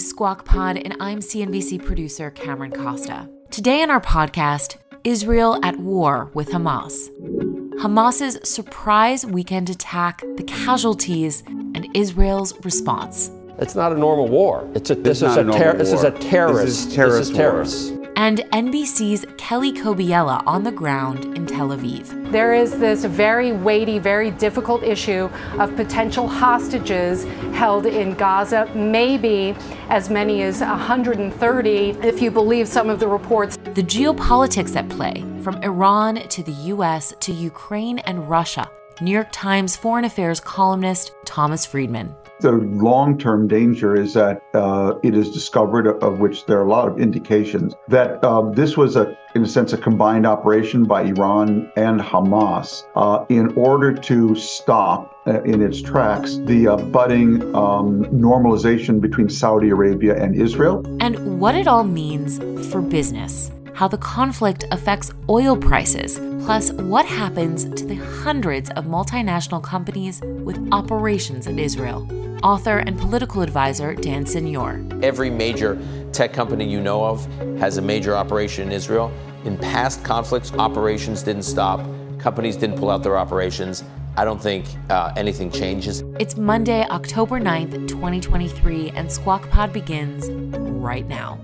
Is Squawk Pod, and I'm CNBC producer Cameron Costa. Today on our podcast, Israel at war with Hamas. Hamas's surprise weekend attack, the casualties, and Israel's response. It's not a normal war. It's a this, is a, ter- this is a terrorist. This is terrorist. This is terrorists. And NBC's Kelly Cobiella on the ground in Tel Aviv. There is this very weighty, very difficult issue of potential hostages held in Gaza, maybe as many as 130, if you believe some of the reports. The geopolitics at play, from Iran to the U.S. to Ukraine and Russia. New York Times foreign affairs columnist Thomas Friedman. The long term danger is that uh, it is discovered, of which there are a lot of indications, that uh, this was, a, in a sense, a combined operation by Iran and Hamas uh, in order to stop uh, in its tracks the uh, budding um, normalization between Saudi Arabia and Israel. And what it all means for business how the conflict affects oil prices, plus what happens to the hundreds of multinational companies with operations in Israel. Author and political advisor Dan Senor. Every major tech company you know of has a major operation in Israel. In past conflicts, operations didn't stop, companies didn't pull out their operations. I don't think uh, anything changes. It's Monday, October 9th, 2023, and Squawk Pod begins right now.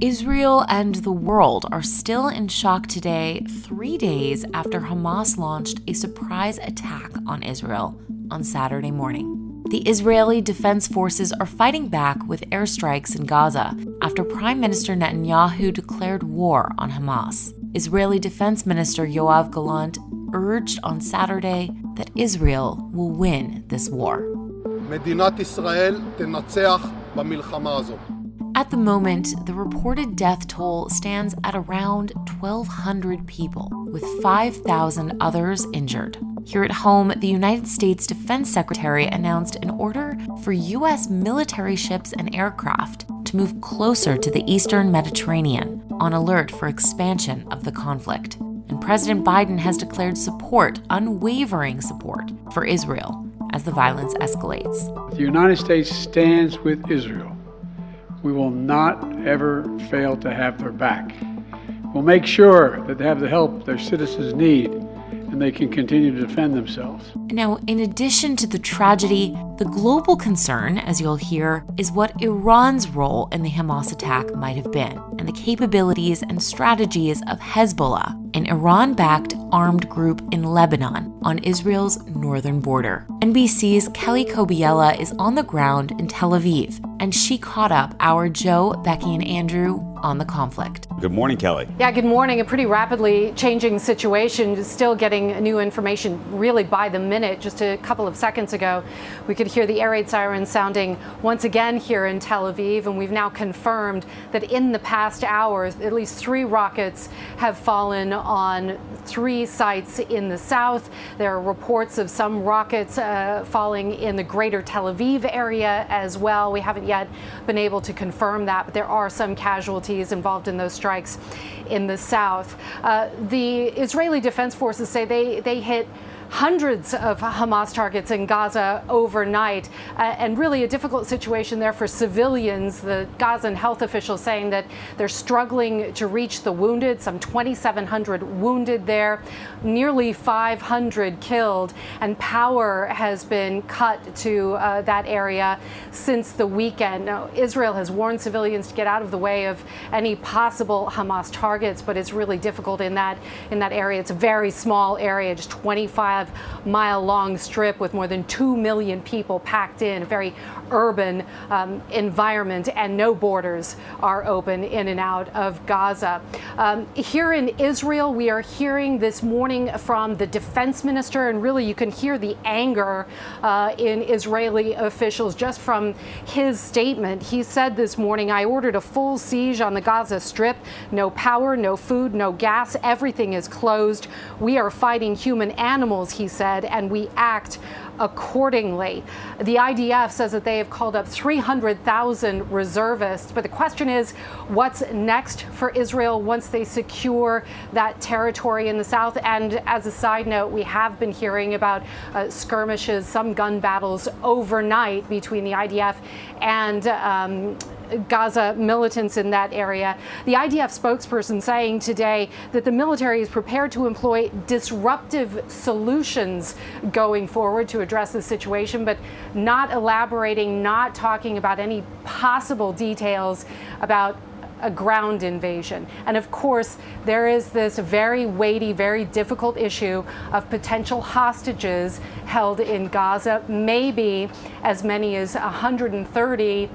Israel and the world are still in shock today, three days after Hamas launched a surprise attack on Israel on Saturday morning. The Israeli Defense Forces are fighting back with airstrikes in Gaza after Prime Minister Netanyahu declared war on Hamas. Israeli Defense Minister Yoav Gallant urged on Saturday that Israel will win this war. At the moment, the reported death toll stands at around 1,200 people, with 5,000 others injured. Here at home, the United States Defense Secretary announced an order for U.S. military ships and aircraft to move closer to the eastern Mediterranean on alert for expansion of the conflict. And President Biden has declared support, unwavering support, for Israel as the violence escalates. The United States stands with Israel we will not ever fail to have their back. We'll make sure that they have the help their citizens need and they can continue to defend themselves. Now, in addition to the tragedy, the global concern, as you'll hear, is what Iran's role in the Hamas attack might have been, and the capabilities and strategies of Hezbollah, an Iran backed armed group in Lebanon on Israel's northern border. NBC's Kelly Cobiella is on the ground in Tel Aviv, and she caught up our Joe, Becky, and Andrew on the conflict. Good morning, Kelly. Yeah, good morning. A pretty rapidly changing situation, still getting new information really by the minute. Just a couple of seconds ago, we could hear the air raid sirens sounding once again here in Tel Aviv, and we've now confirmed that in the past hours, at least three rockets have fallen on three sites in the south. There are reports of some rockets uh, falling in the greater Tel Aviv area as well. We haven't yet been able to confirm that, but there are some casualties involved in those strikes in the south. Uh, the Israeli Defense Forces say they, they hit hundreds of Hamas targets in Gaza overnight, uh, and really a difficult situation there for civilians. The Gazan health officials saying that they're struggling to reach the wounded, some 2,700 wounded there, nearly 500 killed, and power has been cut to uh, that area since the weekend. Now, Israel has warned civilians to get out of the way of any possible Hamas targets, but it's really difficult in that in that area. It's a very small area, just 25 25 mile long strip with more than 2 million people packed in, a very urban um, environment, and no borders are open in and out of Gaza. Um, here in Israel, we are hearing this morning from the defense minister, and really you can hear the anger uh, in Israeli officials just from his statement. He said this morning, I ordered a full siege on the Gaza Strip. No power, no food, no gas. Everything is closed. We are fighting human animals, he said, and we act accordingly. The IDF says that they have called up 300,000 reservists. But the question is, what's next for Israel once they secure that territory in the south? And as a side note, we have been hearing about uh, skirmishes, some gun battles overnight between the IDF and um, Gaza militants in that area. The IDF spokesperson saying today that the military is prepared to employ disruptive solutions going forward to address the situation, but not elaborating, not talking about any possible details about a ground invasion. And of course, there is this very weighty, very difficult issue of potential hostages held in Gaza, maybe as many as 130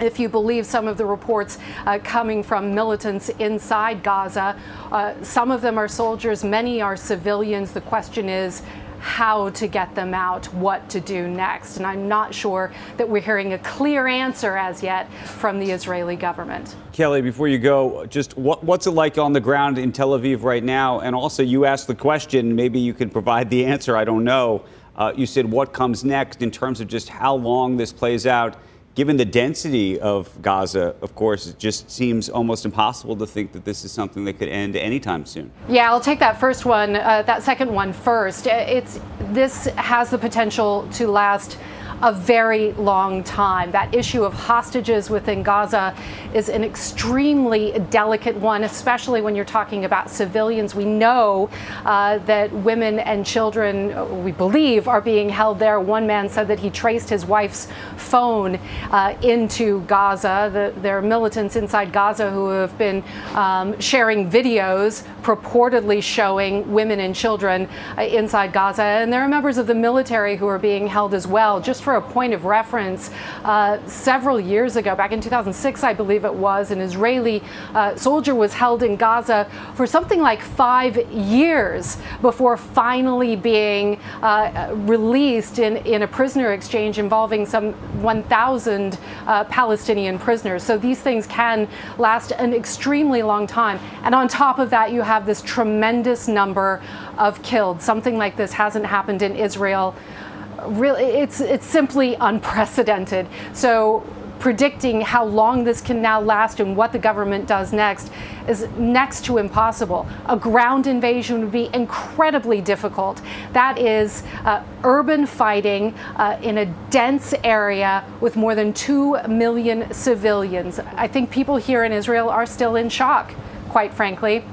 if you believe some of the reports uh, coming from militants inside Gaza. Uh, some of them are soldiers, many are civilians. The question is, how to get them out, what to do next. And I'm not sure that we're hearing a clear answer as yet from the Israeli government. Kelly, before you go, just what, what's it like on the ground in Tel Aviv right now? And also, you asked the question, maybe you can provide the answer, I don't know. Uh, you said what comes next in terms of just how long this plays out given the density of Gaza, of course, it just seems almost impossible to think that this is something that could end anytime soon. Yeah, I'll take that first one, uh, that second one first. It's this has the potential to last a very long time. That issue of hostages within Gaza is an extremely delicate one, especially when you're talking about civilians. We know uh, that women and children, we believe, are being held there. One man said that he traced his wife's phone uh, into Gaza. The, there are militants inside Gaza who have been um, sharing videos purportedly showing women and children uh, inside Gaza. And there are members of the military who are being held as well, just for a point of reference, uh, several years ago, back in 2006, I believe it was, an Israeli uh, soldier was held in Gaza for something like five years before finally being uh, released in, in a prisoner exchange involving some 1,000 uh, Palestinian prisoners. So these things can last an extremely long time. And on top of that, you have this tremendous number of killed. Something like this hasn't happened in Israel really it's it's simply unprecedented. So predicting how long this can now last and what the government does next is next to impossible. A ground invasion would be incredibly difficult. That is uh, urban fighting uh, in a dense area with more than 2 million civilians. I think people here in Israel are still in shock, quite frankly.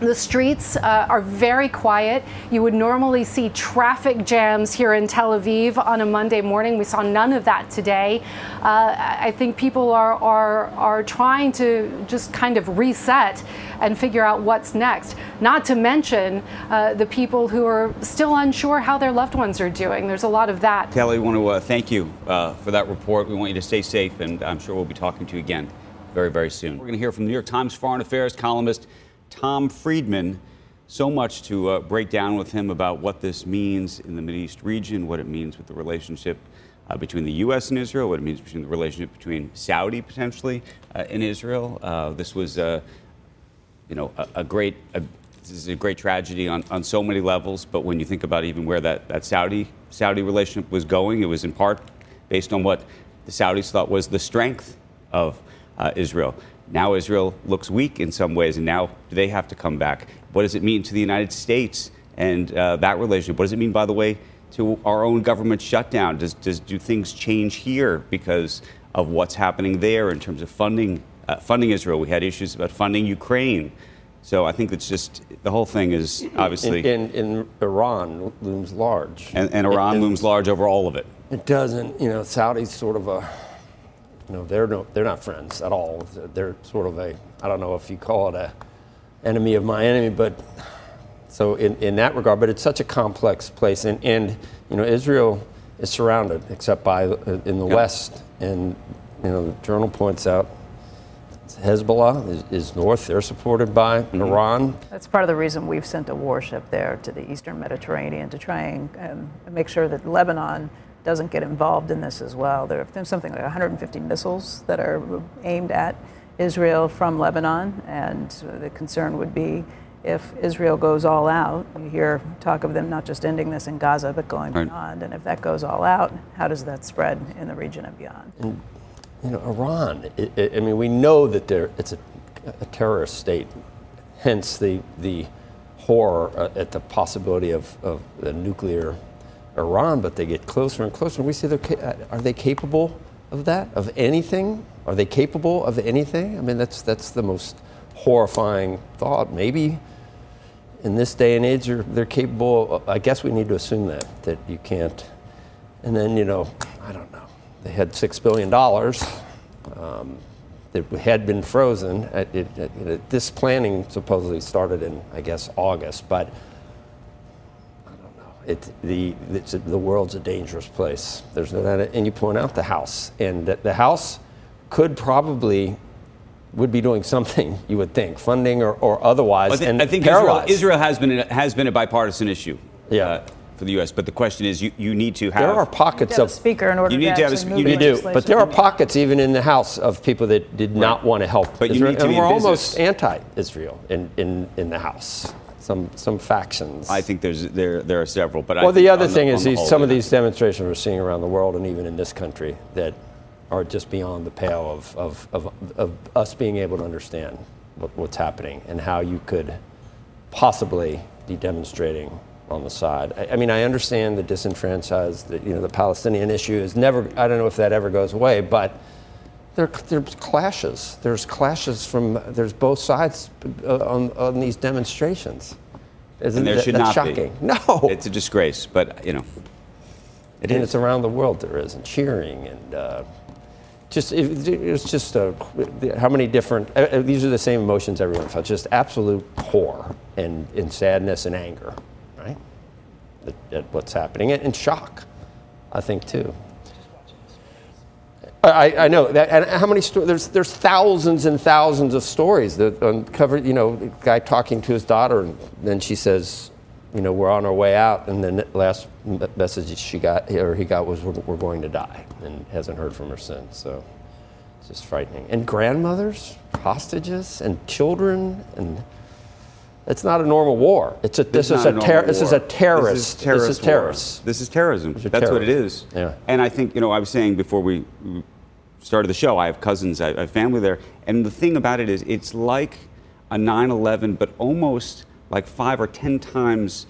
The streets uh, are very quiet. You would normally see traffic jams here in Tel Aviv on a Monday morning. We saw none of that today. Uh, I think people are, are, are trying to just kind of reset and figure out what's next. Not to mention uh, the people who are still unsure how their loved ones are doing. There's a lot of that. Kelly, we want to uh, thank you uh, for that report. We want you to stay safe, and I'm sure we'll be talking to you again very, very soon. We're going to hear from New York Times foreign affairs columnist. Tom Friedman. So much to uh, break down with him about what this means in the Middle East region, what it means with the relationship uh, between the U.S. and Israel, what it means between the relationship between Saudi potentially uh, and Israel. Uh, this was, uh, you know, a, a great. A, this is a great tragedy on, on so many levels, but when you think about even where that, that Saudi Saudi relationship was going, it was in part based on what the Saudis thought was the strength of uh, Israel. Now Israel looks weak in some ways, and now they have to come back. What does it mean to the United States and uh, that relationship? What does it mean, by the way, to our own government shutdown? Does, does do things change here because of what's happening there in terms of funding uh, funding Israel? We had issues about funding Ukraine. So I think it's just the whole thing is obviously. In, in, Iran looms large. And, and Iran it, looms large over all of it. It doesn't. You know, Saudi's sort of a you know, they're no, they're not friends at all. They're sort of a, I don't know if you call it a enemy of my enemy, but So in, in that regard, but it's such a complex place, and, and you know Israel is surrounded except by uh, in the Yep. west, and you know the journal points out Hezbollah is, is north; they're supported by Mm-hmm. Iran. That's part of the reason we've sent a warship there to the eastern Mediterranean to try and um, make sure that Lebanon doesn't get involved in this as well. There there's something like 150 missiles that are aimed at Israel from Lebanon, and the concern would be if Israel goes all out. You hear talk of them not just ending this in Gaza, but going Right. beyond. And if that goes all out, how does that spread in the region and beyond? You know, Iran. I, I- I mean, we know that they're, it's a, a terrorist state. Hence the the horror uh, at the possibility of, of a nuclear Iran. But they get closer and closer. And We they're ca- uh, are they capable of that? Of anything? Are they capable of anything? I mean, that's that's the most horrifying thought. Maybe in this day and age, they're, capable. I guess we need to assume that that you can't. And then you know, I don't know. They had six billion dollars. Um, that had been frozen. It, it, it- this planning supposedly started in, I guess, August, but. It, the, it's, the world's a dangerous place. There's no doubt. And you point out the House, and that the House could probably would be doing something you would think, funding or, or otherwise, I think, and I think Israel. Israel has been a, has been a bipartisan issue. Yeah. uh, for the U.S. But the question is, you, you need to have. there are pockets of speaker in order You need to to have a actually sp- you You do, but there are pockets even in the House of people that did not want to help. But you need to and be we're business. almost anti-Israel in, in, in the House. Some some factions. I think there's there there are several. But I Well, the other thing is the these, some of these demonstrations we're seeing around the world and even in this country that are just beyond the pale of, of, of, of us being able to understand what, what's happening and how you could possibly be demonstrating on the side. I, I mean, I understand the disenfranchised, the, you know, the Palestinian issue is never, I don't know if that ever goes away, but there, there's clashes. There's clashes from, there's both sides uh, on, on these demonstrations. Isn't And there that, should that's not be. shocking? No. It's a disgrace, but you know, it and is. it's around the world there is, and cheering, and uh, just it, it's just a, how many different. Uh, uh, these are the same emotions everyone felt. Just absolute horror and, and sadness and anger, right? At, at what's happening, and, and shock, I think too. I, I know that, and how many sto- there's there's thousands and thousands of stories that uncover. You know, a guy talking to his daughter, and then she says, "You know, we're on our way out," and the last message she got or he got was, "We're, we're going to die," and hasn't heard from her since. So it's just frightening. And grandmothers, hostages, and children, and it's not a normal war. It's a this is a, ter- this is a terrorist. This is terrorist. This is terrorist. This is terrorism. These are That's what it is. Yeah. And I think you know, I was saying before we started the show, I have cousins, I I have family there, and the thing about it is, it's like a 9/11, but almost like five or ten times.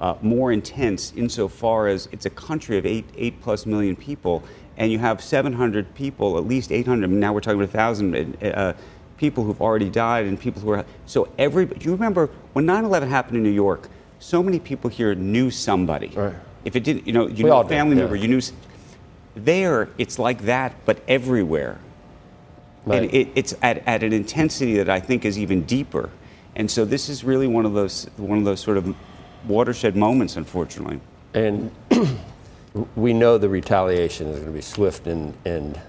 Uh, more intense insofar as it's a country of eight, eight plus million people, and you have 700 people, at least 800. Now we're talking about 1,000 uh, people who've already died, and people who are. So every. Do you remember when 9/11 happened in New York? So many people here knew somebody. Right. If it didn't, you know, you We knew a did, family yeah. member, you knew. There, it's like that, but everywhere. Right. And it, it's at, at an intensity that I think is even deeper. And so this is really one of those one of those sort of watershed moments, unfortunately. And we know the retaliation is going to be swift and, and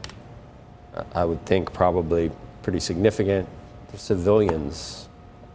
I would think probably pretty significant. The civilians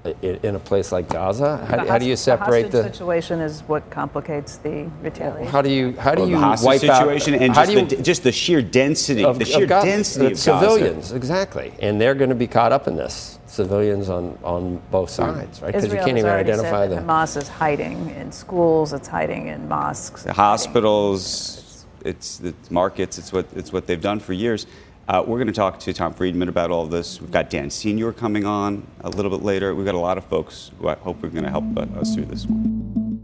i- in a place like Gaza, how, how do you separate the the? situation is what complicates the retaliation. How do you how do Well, you the wipe situation out? and just you, the, just the sheer density, of, the sheer of Gaza, density the of civilians exactly, and they're going to be caught up in this. Civilians on on both hmm. sides, right? Because you can't even identify said them. Hamas is hiding in schools, it's hiding in mosques. The it's hiding- hospitals, it's the markets, it's what it's what they've done for years. Uh, we're going to talk to Tom Friedman about all this. We've got Dan Senor coming on a little bit later. We've got a lot of folks who I hope are going to help uh, us through this.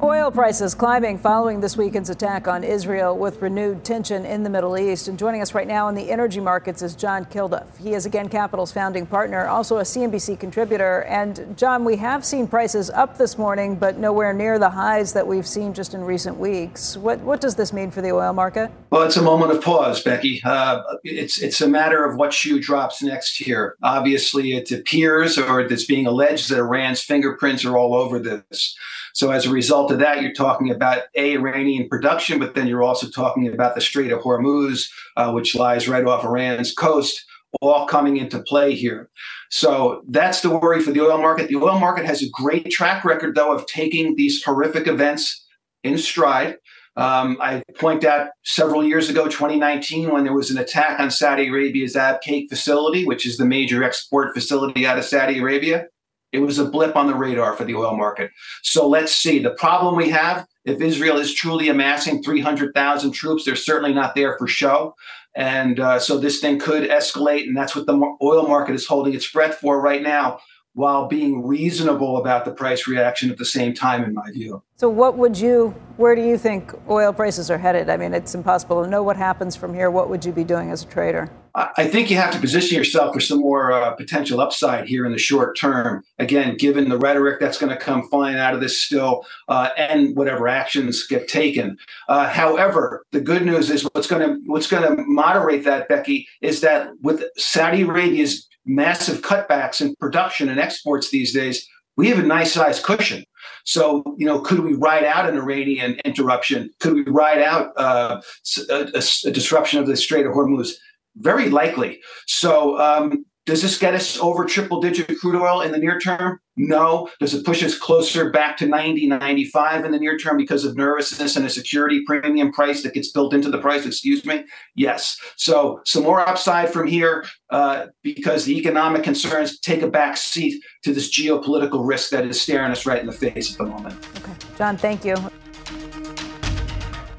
Oil prices climbing following this weekend's attack on Israel with renewed tension in the Middle East. And joining us right now in the energy markets is John Kilduff. He is Again Capital's founding partner, also a CNBC contributor. And John, we have seen prices up this morning, but nowhere near the highs that we've seen just in recent weeks. What what does this mean for the oil market? Well, it's a moment of pause, Becky. Uh, it's it's a matter of what shoe drops next here. Obviously, it appears, or it's being alleged, that Iran's fingerprints are all over this. So as a result of that, you're talking about a Iranian production, but then you're also talking about the Strait of Hormuz, uh, which lies right off Iran's coast, all coming into play here. So that's the worry for the oil market. The oil market has a great track record, though, of taking these horrific events in stride. Um, I point out several years ago, 2019, when there was an attack on Saudi Arabia's Abqaiq facility, which is the major export facility out of Saudi Arabia. It was a blip on the radar for the oil market. So let's see. The problem we have if Israel is truly amassing 300,000 troops, they're certainly not there for show. And uh, so this thing could escalate. And that's what the oil market is holding its breath for right now while being reasonable about the price reaction at the same time, in my view. So, what would you, where do you think oil prices are headed? I mean, it's impossible to know what happens from here. What would you be doing as a trader? I think you have to position yourself for some more uh, potential upside here in the short term. Again, given the rhetoric that's going to come flying out of this still, uh, and whatever actions get taken. Uh, however, the good news is what's going to what's going to moderate that, Becky, is that with Saudi Arabia's massive cutbacks in production and exports these days, we have a nice sized cushion. So, you know, could we ride out an Iranian interruption? Could we ride out uh, a, a, a, disruption of the Strait of Hormuz? Very likely. So, um, does this get us over triple digit crude oil in the near term? No. Does it push us closer back to 90, 95 in the near term because of nervousness and a security premium price that gets built into the price? Excuse me. Yes. So some more upside from here uh, because the economic concerns take a back seat to this geopolitical risk that is staring us right in the face at the moment. Okay. John, thank you.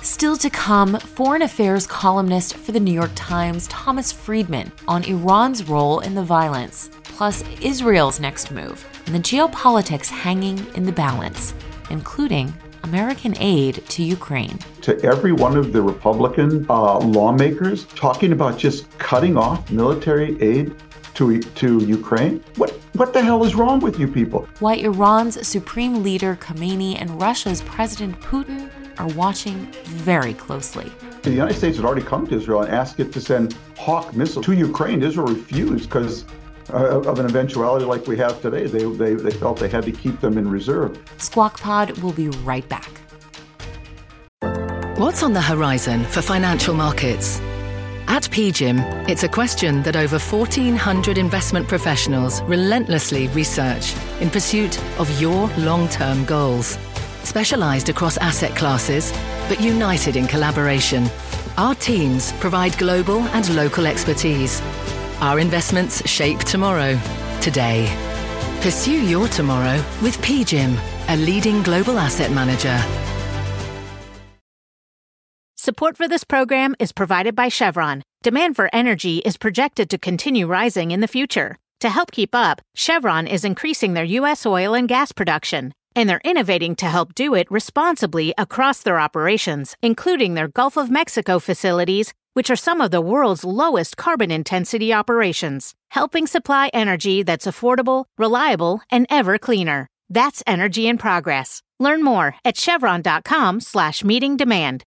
Still to come, foreign affairs columnist for the New York Times, Thomas Friedman, on Iran's role in the violence, plus Israel's next move, and the geopolitics hanging in the balance, including American aid to Ukraine. To every one of the Republican uh, lawmakers talking about just cutting off military aid to, to Ukraine? What, what the hell is wrong with you people? Why Iran's supreme leader Khamenei and Russia's President Putin are watching very closely. The United States had already come to Israel and asked it to send Hawk missiles to Ukraine. Israel refused because uh, of an eventuality like we have today. They, they, they felt they had to keep them in reserve. Squawk Pod will be right back. What's on the horizon for financial markets? At PGIM, it's a question that over 1,400 investment professionals relentlessly research in pursuit of your long term goals. Specialized across asset classes, but united in collaboration, our teams provide global and local expertise. Our investments shape tomorrow, today. Pursue your tomorrow with PGIM, a leading global asset manager. Support for this program is provided by Chevron. Demand for energy is projected to continue rising in the future. To help keep up, Chevron is increasing their U.S. oil and gas production and they're innovating to help do it responsibly across their operations, including their Gulf of Mexico facilities, which are some of the world's lowest carbon intensity operations, helping supply energy that's affordable, reliable, and ever cleaner. That's energy in progress. Learn more at chevron.com slash meeting demand.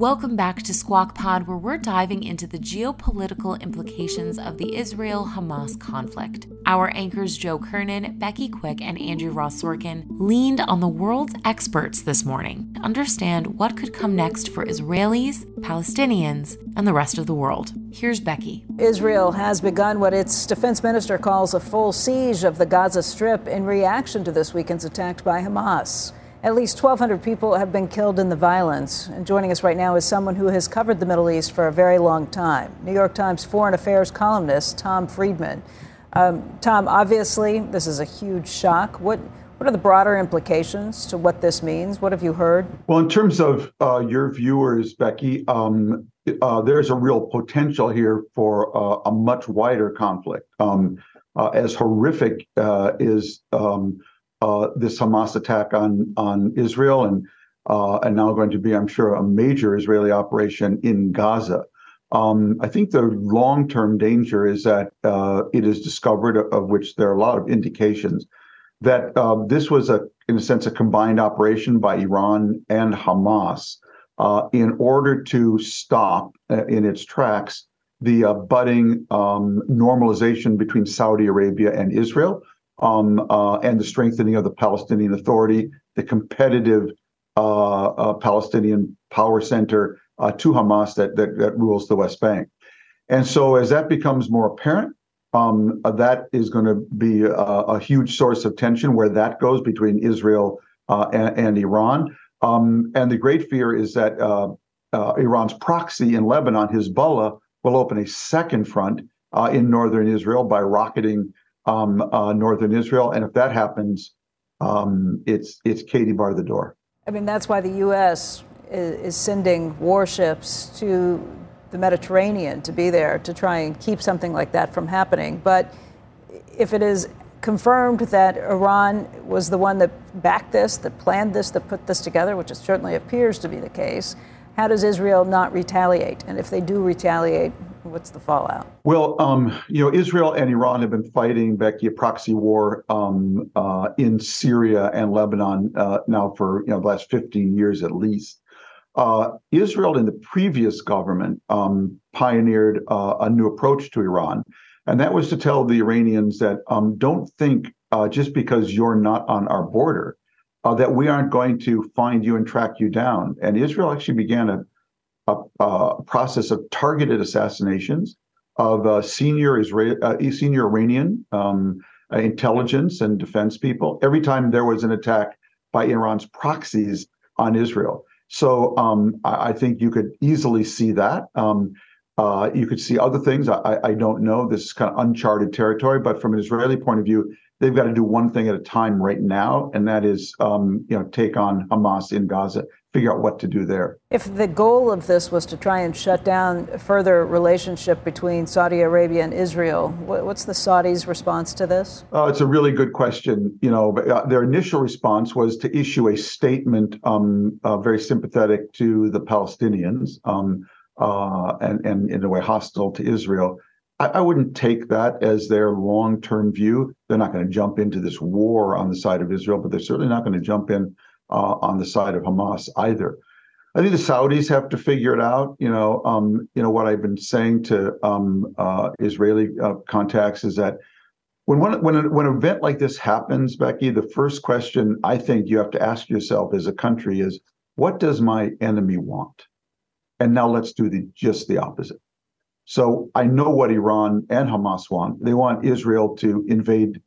Welcome back to Squawk Pod, where we're diving into the geopolitical implications of the Israel Hamas conflict. Our anchors Joe Kernen, Becky Quick, and Andrew Ross Sorkin leaned on the world's experts this morning to understand what could come next for Israelis, Palestinians, and the rest of the world. Here's Becky. Israel has begun what its defense minister calls a full siege of the Gaza Strip in reaction to this weekend's attack by Hamas. At least 1,200 people have been killed in the violence. And joining us right now is someone who has covered the Middle East for a very long time New York Times foreign affairs columnist Tom Friedman. Um, Tom, obviously, this is a huge shock. What, what are the broader implications to what this means? What have you heard? Well, in terms of uh, your viewers, Becky, um, uh, there's a real potential here for uh, a much wider conflict. Um, uh, as horrific uh, is um, this Hamas attack on on Israel and uh, and now going to be, I'm sure, a major Israeli operation in Gaza. Um, I think the long term danger is that uh, it is discovered, of which there are a lot of indications, that uh, this was a, in a sense, a combined operation by Iran and Hamas uh, in order to stop uh, in its tracks the uh, budding um, normalization between Saudi Arabia and Israel, uh, and the strengthening of the Palestinian Authority, the competitive Palestinian power center uh, to Hamas that, rules the West Bank. And so, as that becomes more apparent, um, uh, that is going to be a, huge source of tension where that goes between Israel uh, and, Iran. Um, and the great fear is that uh, uh Iran's proxy in Lebanon, Hezbollah, will open a second front uh, in northern Israel by rocketing um, northern Israel. And if that happens, um, it's it's Katie bar the door. I mean, that's why the U.S is sending warships to the Mediterranean to be there to try and keep something like that from happening. But if it is confirmed that Iran was the one that backed this, that planned this, that put this together, which it certainly appears to be the case, how does Israel not retaliate? And if they do retaliate, what's the fallout? Well, um, you know, Israel and Iran have been fighting, Becky, a proxy war um, uh, in Syria and Lebanon uh, now for you know the last 15 years at least. Uh, Israel in the previous government um, pioneered uh, a new approach to Iran, and that was to tell the Iranians that um, don't think uh, just because you're not on our border uh, that we aren't going to find you and track you down. And Israel actually began a, a, a process of targeted assassinations of uh, senior Israel, uh, senior Iranian um, intelligence and defense people every time there was an attack by Iran's proxies on Israel. So um, I, I, think you could easily see that. Um, uh, you could see other things. I, I, don't know. This is kind of uncharted territory, but from an Israeli point of view, they've got to do one thing at a time right now, and that is, um, you know, take on Hamas in Gaza, figure out what to do there. If the goal of this was to try and shut down further relationship between Saudi Arabia and Israel, what's the Saudis' response to this? Uh, it's a really good question. You know, uh, their initial response was to issue a statement, um, uh, very sympathetic to the Palestinians. Um, uh, and, and in a way hostile to Israel. I, I wouldn't take that as their long term view. They're not going to jump into this war on the side of Israel, but they're certainly not going to jump in uh, on the side of Hamas either. I think the Saudis have to figure it out. You know, um, you know what I've been saying to um, uh, Israeli uh, contacts is that when one, when a, when an event like this happens, Becky, the first question I think you have to ask yourself as a country is, what does my enemy want? And now let's do the just the opposite. So I know what Iran and Hamas want. They want Israel to invade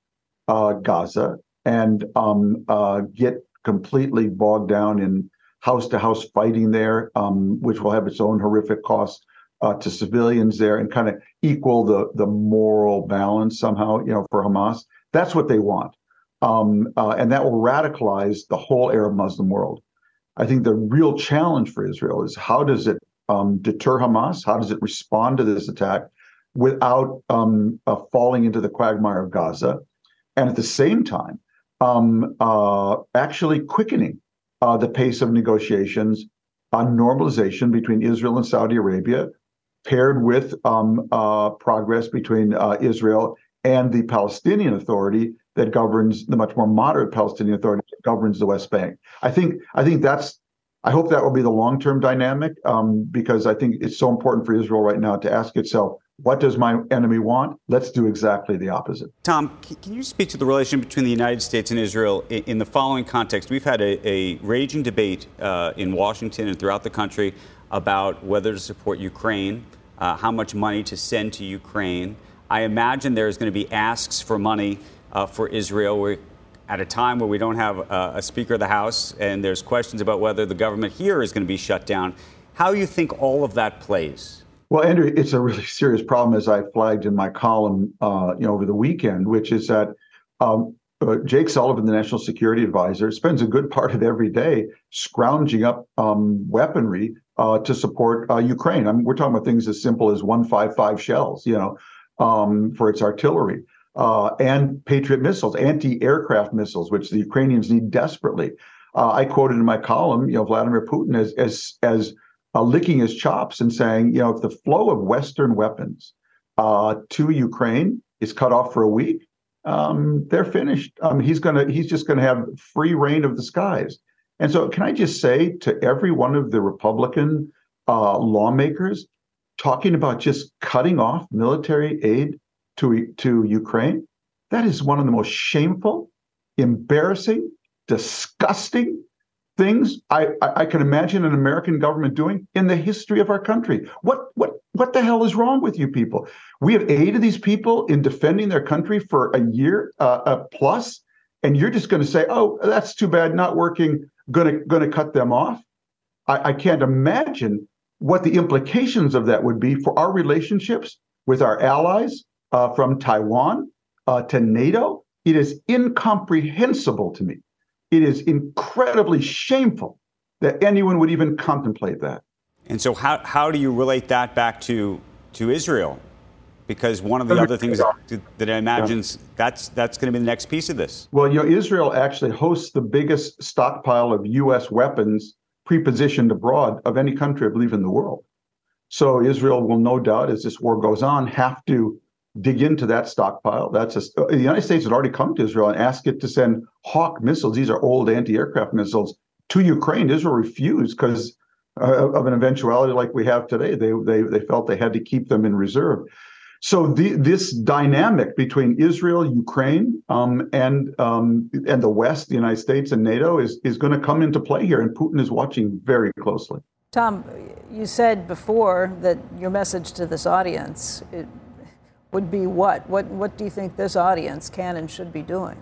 uh, Gaza and um, uh, get completely bogged down in house to house fighting there, um, which will have its own horrific cost uh, to civilians there, and kind of equal the the moral balance somehow, you know, for Hamas. That's what they want, um, uh, and that will radicalize the whole Arab Muslim world. I think the real challenge for Israel is how does it um, deter Hamas? How does it respond to this attack without um, uh, falling into the quagmire of Gaza? And at the same time, um, uh, actually quickening uh, the pace of negotiations on normalization between Israel and Saudi Arabia, paired with um, uh, progress between uh, Israel and the Palestinian Authority that governs the much more moderate Palestinian Authority that governs the West Bank. I think I think that's I hope that will be the long term dynamic um, because I think it's so important for Israel right now to ask itself, what does my enemy want? Let's do exactly the opposite. Tom, can you speak to the relation between the United States and Israel in, the following context? We've had a, a raging debate uh, in Washington and throughout the country about whether to support Ukraine, uh, how much money to send to Ukraine. I imagine there's going to be asks for money uh, for Israel. We're at a time where we don't have a, a Speaker of the House and there's questions about whether the government here is going to be shut down. How do you think all of that plays? Well, Andrew, it's a really serious problem, as I flagged in my column, uh, you know, over the weekend, which is that um, uh, Jake Sullivan, the national security advisor, spends a good part of every day scrounging up um, weaponry uh, to support uh, Ukraine. I mean, we're talking about things as simple as 155 shells, you know, um, for its artillery. Uh, and Patriot missiles, anti-aircraft missiles, which the Ukrainians need desperately. Uh, I quoted in my column, you know, Vladimir Putin as as as uh, licking his chops and saying, you know, if the flow of Western weapons uh, to Ukraine is cut off for a week, um, they're finished. Um, he's gonna he's just gonna have free reign of the skies. And so, can I just say to every one of the Republican uh, lawmakers talking about just cutting off military aid to to Ukraine, that is one of the most shameful, embarrassing, disgusting things I, I, can imagine an American government doing in the history of our country. What what what the hell is wrong with you people? We have aided these people in defending their country for a year uh, uh, plus, and you're just going to say, "Oh, that's too bad, not working." Going to going to cut them off? I, I can't imagine what the implications of that would be for our relationships with our allies uh, from Taiwan uh, to NATO. It is incomprehensible to me it is incredibly shameful that anyone would even contemplate that. And so, how, how do you relate that back to, to Israel? Because one of the other things that, that I imagine yeah. that's that's going to be the next piece of this. Well, you know, Israel actually hosts the biggest stockpile of U.S. weapons prepositioned abroad of any country, I believe, in the world. So Israel will no doubt, as this war goes on, have to dig into that stockpile. That's a, the United States had already come to Israel and asked it to send Hawk missiles. These are old anti-aircraft missiles to Ukraine. Israel refused because uh, of an eventuality like we have today. They they they felt they had to keep them in reserve. So the, this dynamic between Israel, Ukraine, um, and um, and the West, the United States, and NATO is is going to come into play here, and Putin is watching very closely. Tom, you said before that your message to this audience would be what? What what do you think this audience can and should be doing?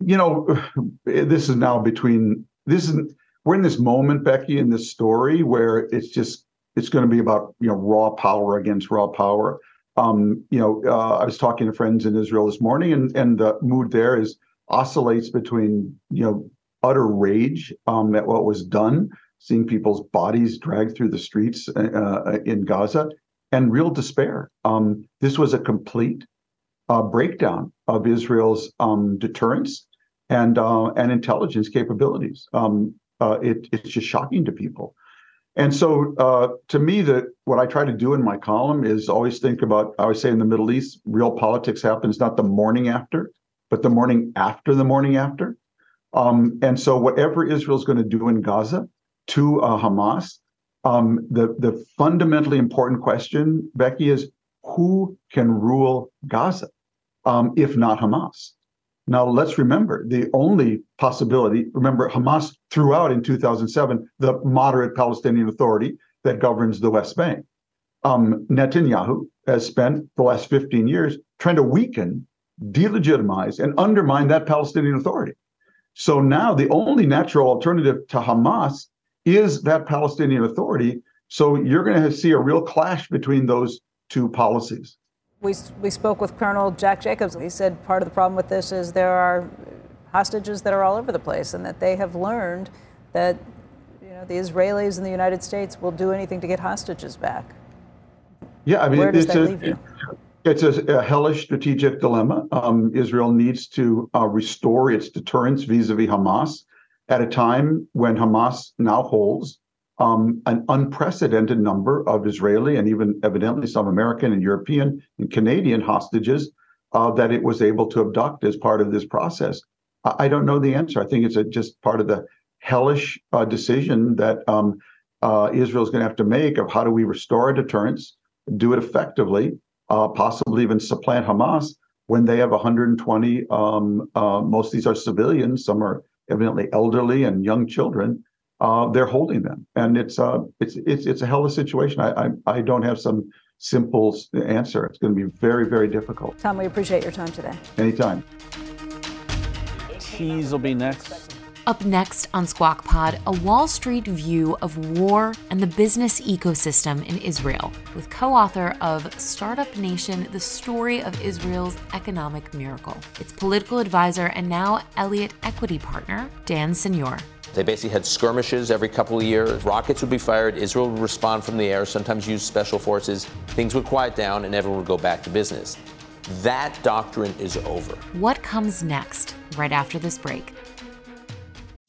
You know, this is now between this is we're in this moment, Becky, in this story where it's just it's going to be about you know raw power against raw power. Um, you know, uh, I was talking to friends in Israel this morning, and and the mood there is oscillates between you know utter rage um, at what was done, seeing people's bodies dragged through the streets uh, uh in Gaza, and real despair. Um, this was a complete uh, breakdown of Israel's um, deterrence and uh, and intelligence capabilities. Um, uh, it, it's just shocking to people. And so, uh, to me, that what I try to do in my column is always think about. I always say in the Middle East, real politics happens not the morning after, but the morning after the morning after. Um, and so, whatever Israel's going to do in Gaza to uh, Hamas, um, the the fundamentally important question, Becky, is who can rule Gaza, um, if not Hamas? Now let's remember the only possibility. Remember, Hamas threw out in 2007 the moderate Palestinian Authority that governs the West Bank. Um, Netanyahu has spent the last 15 years trying to weaken, delegitimize, and undermine that Palestinian Authority. So now the only natural alternative to Hamas is that Palestinian Authority. So you're going to see a real clash between those two policies. We, we spoke with Colonel Jack Jacobs. He said part of the problem with this is there are hostages that are all over the place and that they have learned that you know, the Israelis and the United States will do anything to get hostages back. Yeah, I mean, Where does it's that a, leave you? It's a, a hellish strategic dilemma. Um, Israel needs to uh, restore its deterrence vis-a-vis Hamas at a time when Hamas now holds um, an unprecedented number of Israeli and even evidently some American and European and Canadian hostages uh, that it was able to abduct as part of this process. I, I don't know the answer. I think it's a, just part of the hellish uh, decision that um, uh, Israel is going to have to make of how do we restore deterrence, do it effectively, uh, possibly even supplant Hamas when they have 120. Um, uh, most of these are civilians. Some are evidently elderly and young children, uh, they're holding them, and it's uh, it's it's it's a hell of a situation. I, I I don't have some simple answer. It's going to be very very difficult. Tom, we appreciate your time today. Anytime. Tease will be next. Up next on Squawk Pod, a Wall Street view of war and the business ecosystem in Israel, with co author of Startup Nation The Story of Israel's Economic Miracle. Its political advisor and now Elliott equity partner, Dan Senor. They basically had skirmishes every couple of years. Rockets would be fired, Israel would respond from the air, sometimes use special forces. Things would quiet down, and everyone would go back to business. That doctrine is over. What comes next, right after this break?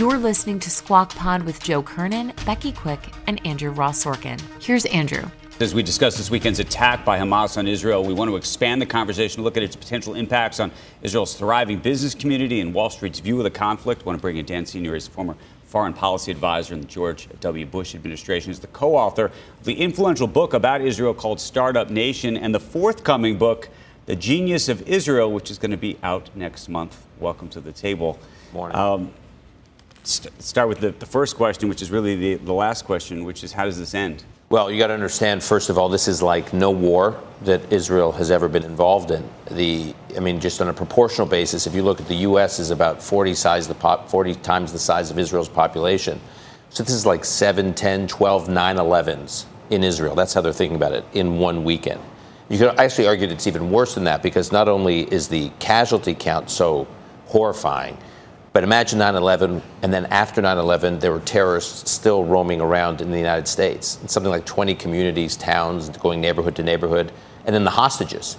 You're listening to Squawk Pod with Joe Kernen, Becky Quick, and Andrew Ross Sorkin. Here's Andrew. As we discuss this weekend's attack by Hamas on Israel, we want to expand the conversation, look at its potential impacts on Israel's thriving business community and Wall Street's view of the conflict. I want to bring in Dan Senor, as former foreign policy advisor in the George W. Bush administration, is the co-author of the influential book about Israel called Startup Nation, and the forthcoming book, The Genius of Israel, which is going to be out next month. Welcome to the table. Morning. Um, st- start with the, the first question, which is really the, the last question, which is how does this end? Well, you got to understand, first of all, this is like no war that Israel has ever been involved in. The, I mean, just on a proportional basis, if you look at the U.S. is about 40 size the pop, 40 times the size of Israel's population. So this is like 7, 10, 12, 9 11s in Israel. That's how they're thinking about it in one weekend. You could actually argue that it's even worse than that because not only is the casualty count so horrifying, but imagine 9 11, and then after 9 11, there were terrorists still roaming around in the United States. something like 20 communities, towns, going neighborhood to neighborhood. And then the hostages,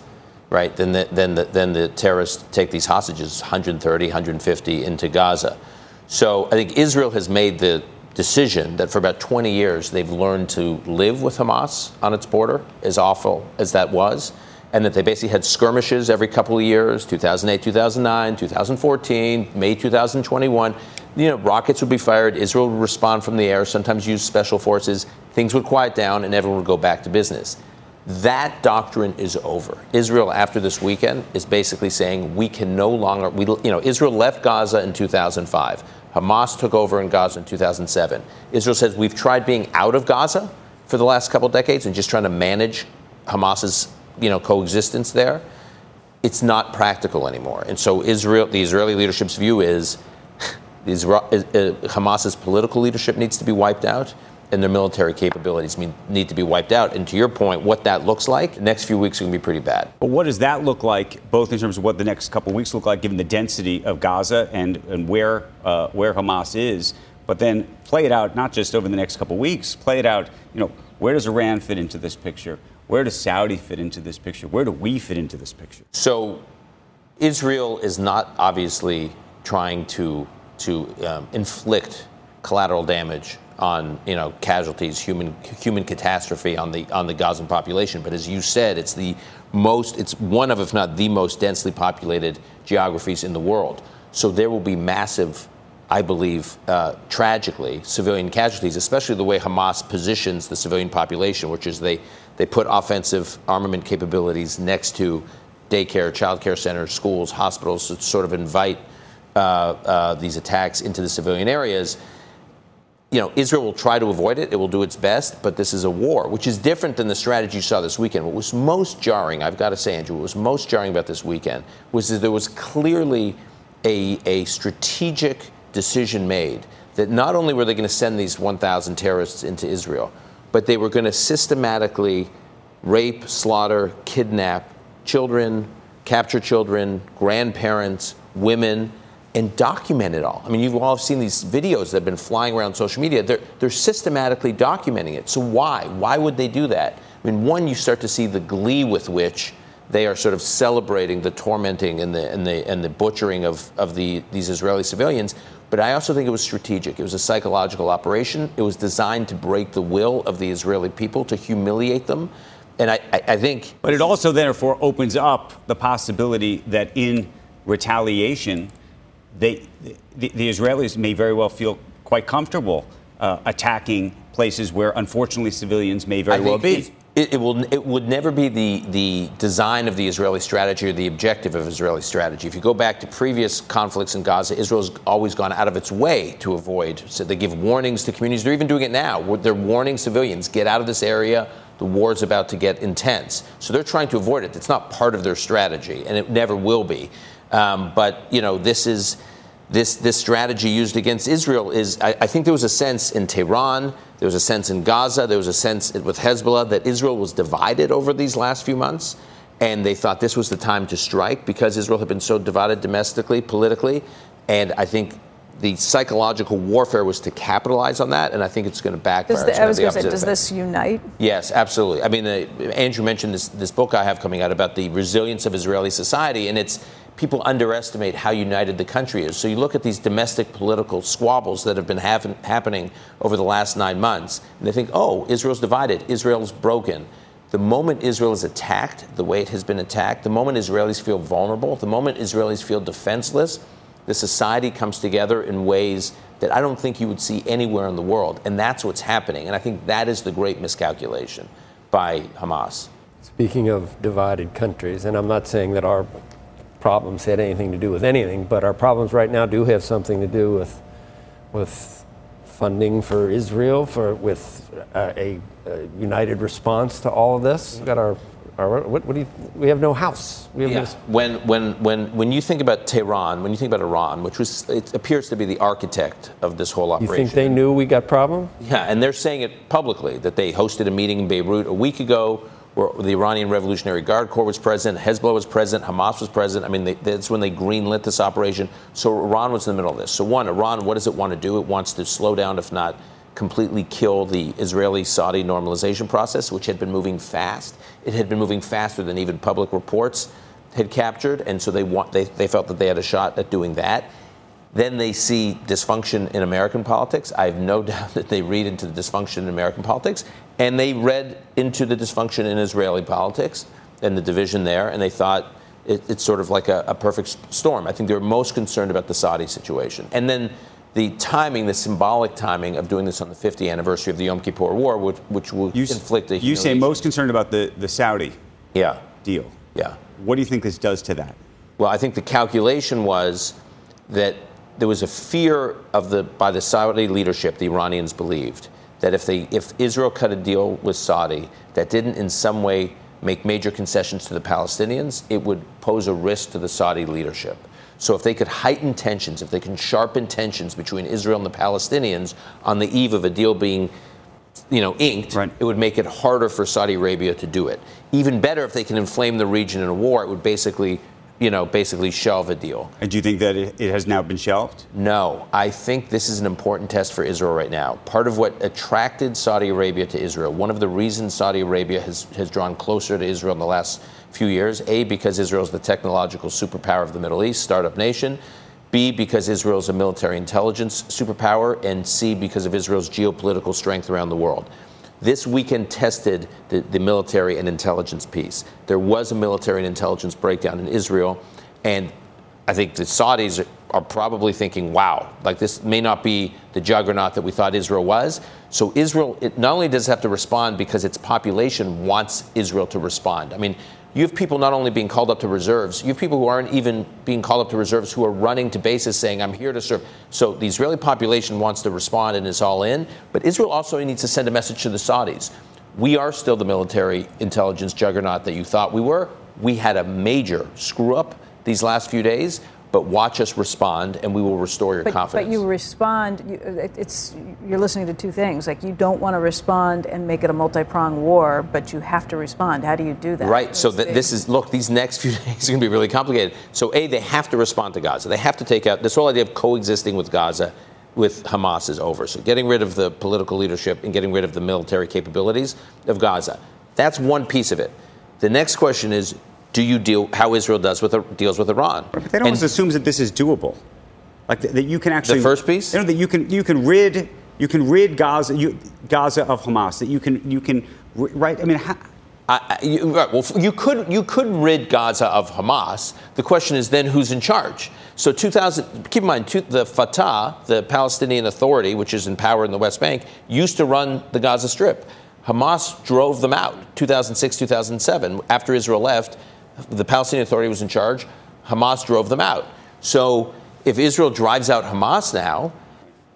right? Then the, then the, then the terrorists take these hostages, 130, 150, into Gaza. So I think Israel has made the decision that for about 20 years they've learned to live with Hamas on its border, as awful as that was and that they basically had skirmishes every couple of years 2008 2009 2014 may 2021 you know rockets would be fired israel would respond from the air sometimes use special forces things would quiet down and everyone would go back to business. That doctrine is over. Israel after this weekend is basically saying we can no longer we, you know israel left gaza in 2005 hamas took over in gaza in 2007 israel says we've tried being out of gaza for the last couple of decades and just trying to manage hamas's you know, coexistence there, it's not practical anymore. And so Israel, the Israeli leadership's view is Israel, uh, Hamas's political leadership needs to be wiped out and their military capabilities need to be wiped out. And to your point, what that looks like, the next few weeks are going to be pretty bad. But what does that look like, both in terms of what the next couple weeks look like, given the density of Gaza and, and where, uh, where Hamas is, but then play it out not just over the next couple weeks, play it out, you know, where does Iran fit into this picture? Where does Saudi fit into this picture? Where do we fit into this picture? So, Israel is not obviously trying to to um, inflict collateral damage on you know casualties, human human catastrophe on the on the Gazan population. But as you said, it's the most it's one of if not the most densely populated geographies in the world. So there will be massive I believe, uh, tragically, civilian casualties, especially the way Hamas positions the civilian population, which is they, they put offensive armament capabilities next to daycare, childcare centers, schools, hospitals to sort of invite uh, uh, these attacks into the civilian areas. You know, Israel will try to avoid it. It will do its best, but this is a war, which is different than the strategy you saw this weekend. What was most jarring, I've got to say, Andrew, what was most jarring about this weekend was that there was clearly a, a strategic decision made that not only were they going to send these 1,000 terrorists into Israel, but they were going to systematically rape, slaughter, kidnap children, capture children, grandparents, women, and document it all. I mean, you've all seen these videos that have been flying around social media. They're, they're systematically documenting it. So why? Why would they do that? I mean, one, you start to see the glee with which they are sort of celebrating the tormenting and the and the and the butchering of of the these Israeli civilians. But I also think it was strategic. It was a psychological operation. It was designed to break the will of the Israeli people, to humiliate them. And I, I, I think. But it also, therefore, opens up the possibility that in retaliation, they, the, the Israelis may very well feel quite comfortable uh, attacking places where, unfortunately, civilians may very well be. It, it, will. It would never be the the design of the Israeli strategy or the objective of Israeli strategy. If you go back to previous conflicts in Gaza, Israel's always gone out of its way to avoid. So they give warnings to communities. They're even doing it now. They're warning civilians: get out of this area. The war is about to get intense. So they're trying to avoid it. It's not part of their strategy, and it never will be. Um, but, you know, this is. This, this strategy used against Israel is, I, I think there was a sense in Tehran, there was a sense in Gaza, there was a sense with Hezbollah that Israel was divided over these last few months and they thought this was the time to strike because Israel had been so divided domestically, politically, and I think the psychological warfare was to capitalize on that, and I think it's going to backfire. The, I was going to say, does this unite? Yes, absolutely. I mean, uh, Andrew mentioned this this book I have coming out about the resilience of Israeli society, and it's people underestimate how united the country is. So you look at these domestic political squabbles that have been happen, happening over the last nine months, and they think, oh, Israel's divided, Israel's broken. The moment Israel is attacked, the way it has been attacked, the moment Israelis feel vulnerable, the moment Israelis feel defenseless, the society comes together in ways that I don't think you would see anywhere in the world. And that's what's happening. And I think that is the great miscalculation by Hamas. Speaking of divided countries, and I'm not saying that our problems had anything to do with anything, but our problems right now do have something to do with, with funding for Israel, for with uh, a, a, united response to all of this. We've got our, our what, what do you, we have no house. We have yeah. no, when, when, when, when you think about Tehran, when you think about Iran, which was, it appears to be the architect of this whole operation. You think they knew we got problem? Yeah, and they're saying it publicly that they hosted a meeting in Beirut a week ago where the Iranian Revolutionary Guard Corps was present, Hezbollah was present, Hamas was present. I mean, they, that's when they greenlit this operation. So Iran was in the middle of this. So, one, Iran, what does it want to do? It wants to slow down, if not completely kill the Israeli Saudi normalization process, which had been moving fast. It had been moving faster than even public reports had captured. And so they, want, they, they felt that they had a shot at doing that. Then they see dysfunction in American politics. I have no doubt that they read into the dysfunction in American politics. And they read into the dysfunction in Israeli politics and the division there. And they thought it, it's sort of like a, a perfect storm. I think they were most concerned about the Saudi situation. And then the timing, the symbolic timing of doing this on the 50th anniversary of the Yom Kippur War, which, which will you, inflict a You say most concerned about the, the Saudi yeah. deal. Yeah. What do you think this does to that? Well, I think the calculation was that there was a fear of the by the Saudi leadership, the Iranians believed that if they if Israel cut a deal with Saudi that didn't in some way make major concessions to the Palestinians, it would pose a risk to the Saudi leadership. So if they could heighten tensions, if they can sharpen tensions between Israel and the Palestinians on the eve of a deal being you know, inked, right. it would make it harder for Saudi Arabia to do it. Even better if they can inflame the region in a war, it would basically you know, basically shelve a deal. And do you think that it has now been shelved? No. I think this is an important test for Israel right now. Part of what attracted Saudi Arabia to Israel, one of the reasons Saudi Arabia has, has drawn closer to Israel in the last few years, A, because Israel is the technological superpower of the Middle East, startup nation. B, because Israel is a military intelligence superpower, and C, because of Israel's geopolitical strength around the world. This weekend tested the, the military and intelligence piece. There was a military and intelligence breakdown in Israel, and I think the Saudis are probably thinking, wow, like this may not be the juggernaut that we thought Israel was. So Israel, it not only does have to respond because its population wants Israel to respond. I mean, you have people not only being called up to reserves, you have people who aren't even being called up to reserves who are running to bases saying, I'm here to serve. So the Israeli population wants to respond and is all in, but Israel also needs to send a message to the Saudis. We are still the military intelligence juggernaut that you thought we were. We had a major screw up these last few days but watch us respond and we will restore your but, confidence. But you respond, you, it's, you're listening to two things. Like you don't want to respond and make it a multi-pronged war, but you have to respond. How do you do that? Right. So th- this is, look, these next few days are going to be really complicated. So A, they have to respond to Gaza. They have to take out, this whole idea of coexisting with Gaza with Hamas is over. So getting rid of the political leadership and getting rid of the military capabilities of Gaza. That's one piece of it. The next question is do you deal how Israel does with deals with Iran? But that almost and, assumes that this is doable, like that, that you can actually the first piece. You know, that you can you can rid you can rid Gaza you, Gaza of Hamas. That you can you can right. I mean. How, uh, you, right, well, you could you could rid Gaza of Hamas. The question is then who's in charge. So 2000. Keep in mind, the Fatah, the Palestinian Authority, which is in power in the West Bank, used to run the Gaza Strip. Hamas drove them out 2006, 2007. After Israel left, the Palestinian Authority was in charge. Hamas drove them out. So if Israel drives out Hamas now,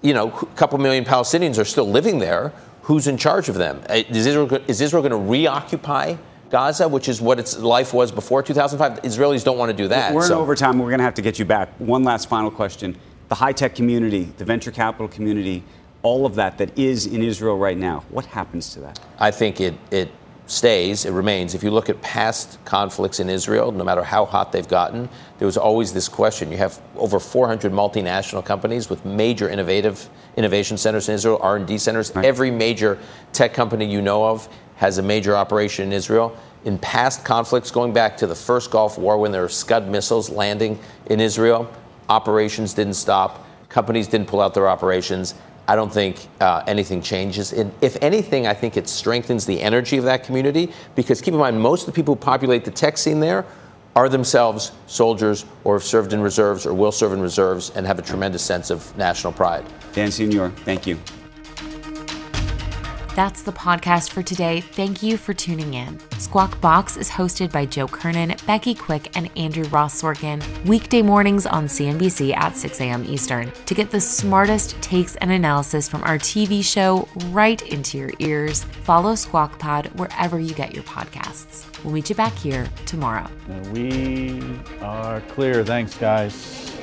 you know, a couple million Palestinians are still living there. who's in charge of them? Uh, is Israel, is Israel going to reoccupy Gaza, which is what its life was before 2005? Israelis don't want to do that. We're in so. overtime. We're going to have to get you back. One last final question. The high tech community, the venture capital community, all of that that is in Israel right now, what happens to that? I think it, it stays, it remains. If you look at past conflicts in Israel, no matter how hot they've gotten, there was always this question. You have over 400 multinational companies with major innovative innovation centers in Israel, R&D centers. Right. Every major tech company you know of has a major operation in Israel. In past conflicts, going back to the first Gulf War when there were Scud missiles landing in Israel, operations didn't stop, companies didn't pull out their operations. I don't think uh, anything changes. If anything, I think it strengthens the energy of that community because keep in mind, most of the people who populate the tech scene there are themselves soldiers or have served in reserves or will serve in reserves and have a tremendous sense of national pride. Dan Senor, thank you. That's the podcast for today. Thank you for tuning in. Squawk Box is hosted by Joe Kernen, Becky Quick, and Andrew Ross Sorkin, weekday mornings on CNBC at 6 a.m. Eastern. To get the smartest takes and analysis from our TV show right into your ears, follow Squawk Pod wherever you get your podcasts. We'll meet you back here tomorrow. We are clear. Thanks, guys.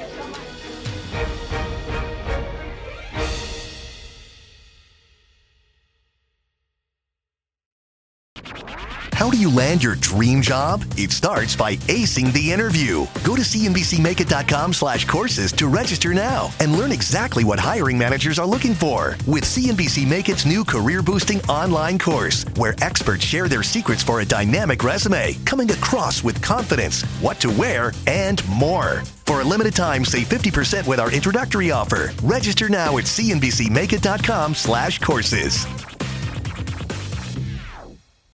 How do you land your dream job? It starts by acing the interview. Go to cnbcmakeit.com slash courses to register now and learn exactly what hiring managers are looking for with CNBC Make It's new career boosting online course, where experts share their secrets for a dynamic resume, coming across with confidence, what to wear, and more. For a limited time, save 50% with our introductory offer. Register now at cnbcmakeit.com slash courses.